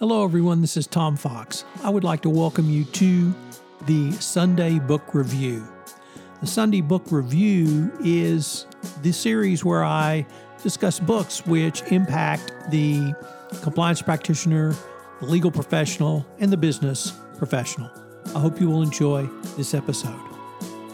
Hello, everyone. This is Tom Fox. I would like to welcome you to the Sunday Book Review. The Sunday Book Review is the series where I discuss books which impact the compliance practitioner, the legal professional, and the business professional. I hope you will enjoy this episode.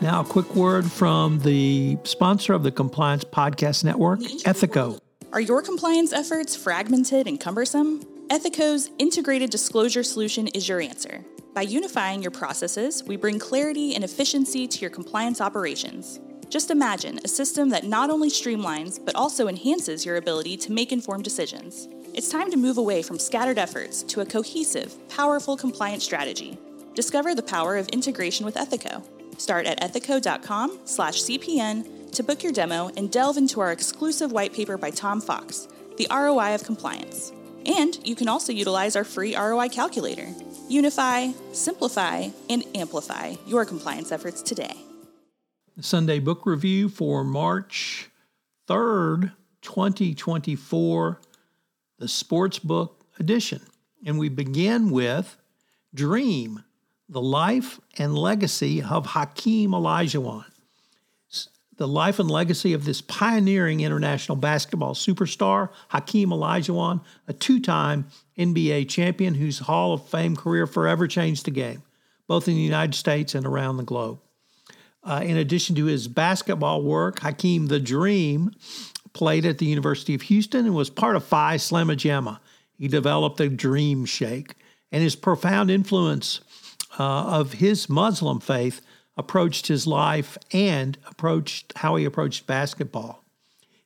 Now, a quick word from the sponsor of the Compliance Podcast Network, Ethico. Are your compliance efforts fragmented and cumbersome? Ethico's integrated disclosure solution is your answer. By unifying your processes, we bring clarity and efficiency to your compliance operations. Just imagine a system that not only streamlines, but also enhances your ability to make informed decisions. It's time to move away from scattered efforts to a cohesive, powerful compliance strategy. Discover the power of integration with Ethico. Start at ethico.com/cpn to book your demo and delve into our exclusive white paper by Tom Fox, The ROI of Compliance. And you can also utilize our free ROI calculator. Unify, simplify, and amplify your compliance efforts today. Sunday Book Review for March 3rd, 2024, the Sports Book Edition. And we begin with Dream, the Life and Legacy of Hakeem Olajuwon the life and legacy of this pioneering international basketball superstar, Hakeem Olajuwon, a two time NBA champion whose Hall of Fame career forever changed the game, both in the United States and around the globe. Uh, in addition to his basketball work, Hakeem the Dream played at the University of Houston and was part of Phi Slama Jama. He developed the Dream Shake, and his profound influence uh, of his Muslim faith approached his life and approached how he approached basketball.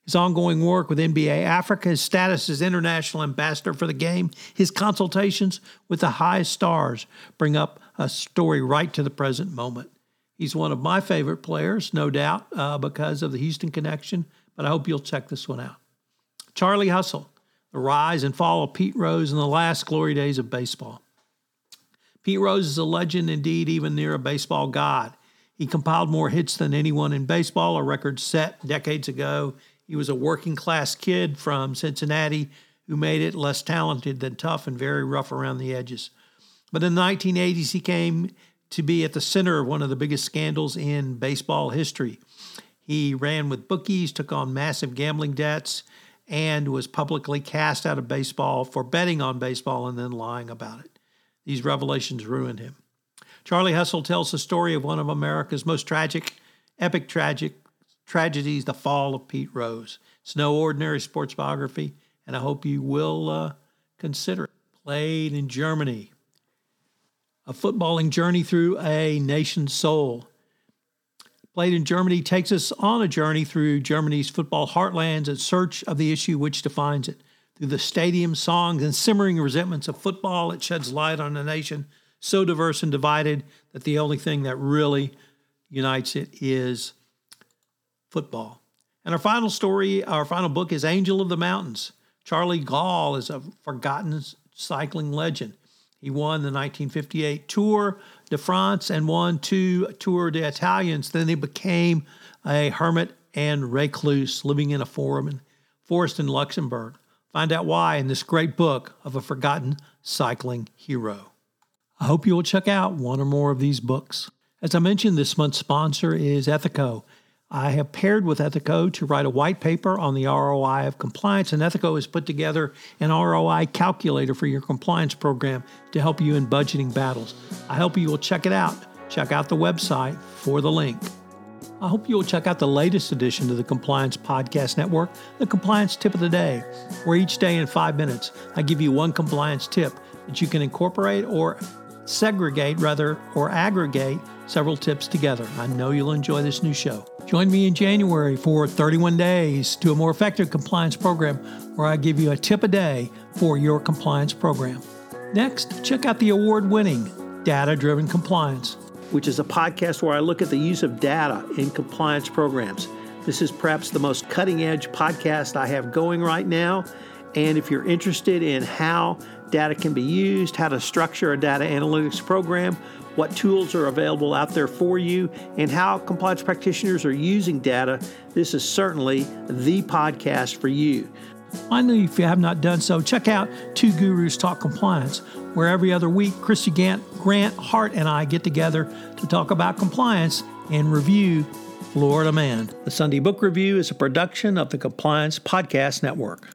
His ongoing work with NBA Africa, his status as international ambassador for the game, his consultations with the highest stars bring up a story right to the present moment. He's one of my favorite players, no doubt, uh, because of the Houston connection, but I hope you'll check this one out. Charlie Hustle, the rise and fall of Pete Rose in the last glory days of baseball. Pete Rose is a legend indeed, even near a baseball god. He compiled more hits than anyone in baseball, a record set decades ago. He was a working class kid from Cincinnati who made it less talented than tough and very rough around the edges. But in the 1980s, he came to be at the center of one of the biggest scandals in baseball history. He ran with bookies, took on massive gambling debts, and was publicly cast out of baseball for betting on baseball and then lying about it. These revelations ruined him. Charlie Hustle tells the story of one of America's most tragic, epic tragic tragedies, the fall of Pete Rose. It's no ordinary sports biography, and I hope you will uh, consider it. Played in Germany. A footballing journey through a nation's soul. Played in Germany takes us on a journey through Germany's football heartlands in search of the issue which defines it. Through the stadium songs and simmering resentments of football, it sheds light on a nation so diverse and divided that the only thing that really unites it is football. And our final story, our final book is Angel of the Mountains. Charly Gaul is a forgotten cycling legend. He won the 1958 Tour de France and won two Tour de. Then he became a hermit and recluse living in a forest in Luxembourg. Find out why in this great book of a forgotten cycling hero. I hope you will check out one or more of these books. As I mentioned, this month's sponsor is Ethico. I have paired with Ethico to write a white paper on the ROI of compliance, and Ethico has put together an ROI calculator for your compliance program to help you in budgeting battles. I hope you will check it out. Check out the website for the link. I hope you will check out the latest edition of the Compliance Podcast Network, the Compliance Tip of the Day, where each day in five minutes I give you one compliance tip that you can incorporate or segregate rather or aggregate several tips together. I know you'll enjoy this new show. Join me in January for 31 days to a more effective compliance program where I give you a tip a day for your compliance program. Next, check out the award winning Data Driven Compliance, which is a podcast where I look at the use of data in compliance programs. This is perhaps the most cutting edge podcast I have going right now. And if you're interested in how data can be used, how to structure a data analytics program, what tools are available out there for you, and how compliance practitioners are using data, this is certainly the podcast for you. Finally, if you have not done so, check out Two Gurus Talk Compliance, where every other week, Kristy Gant, Grant Hart and I get together to talk about compliance and review Florida Man. The Sunday Book Review is a production of the Compliance Podcast Network.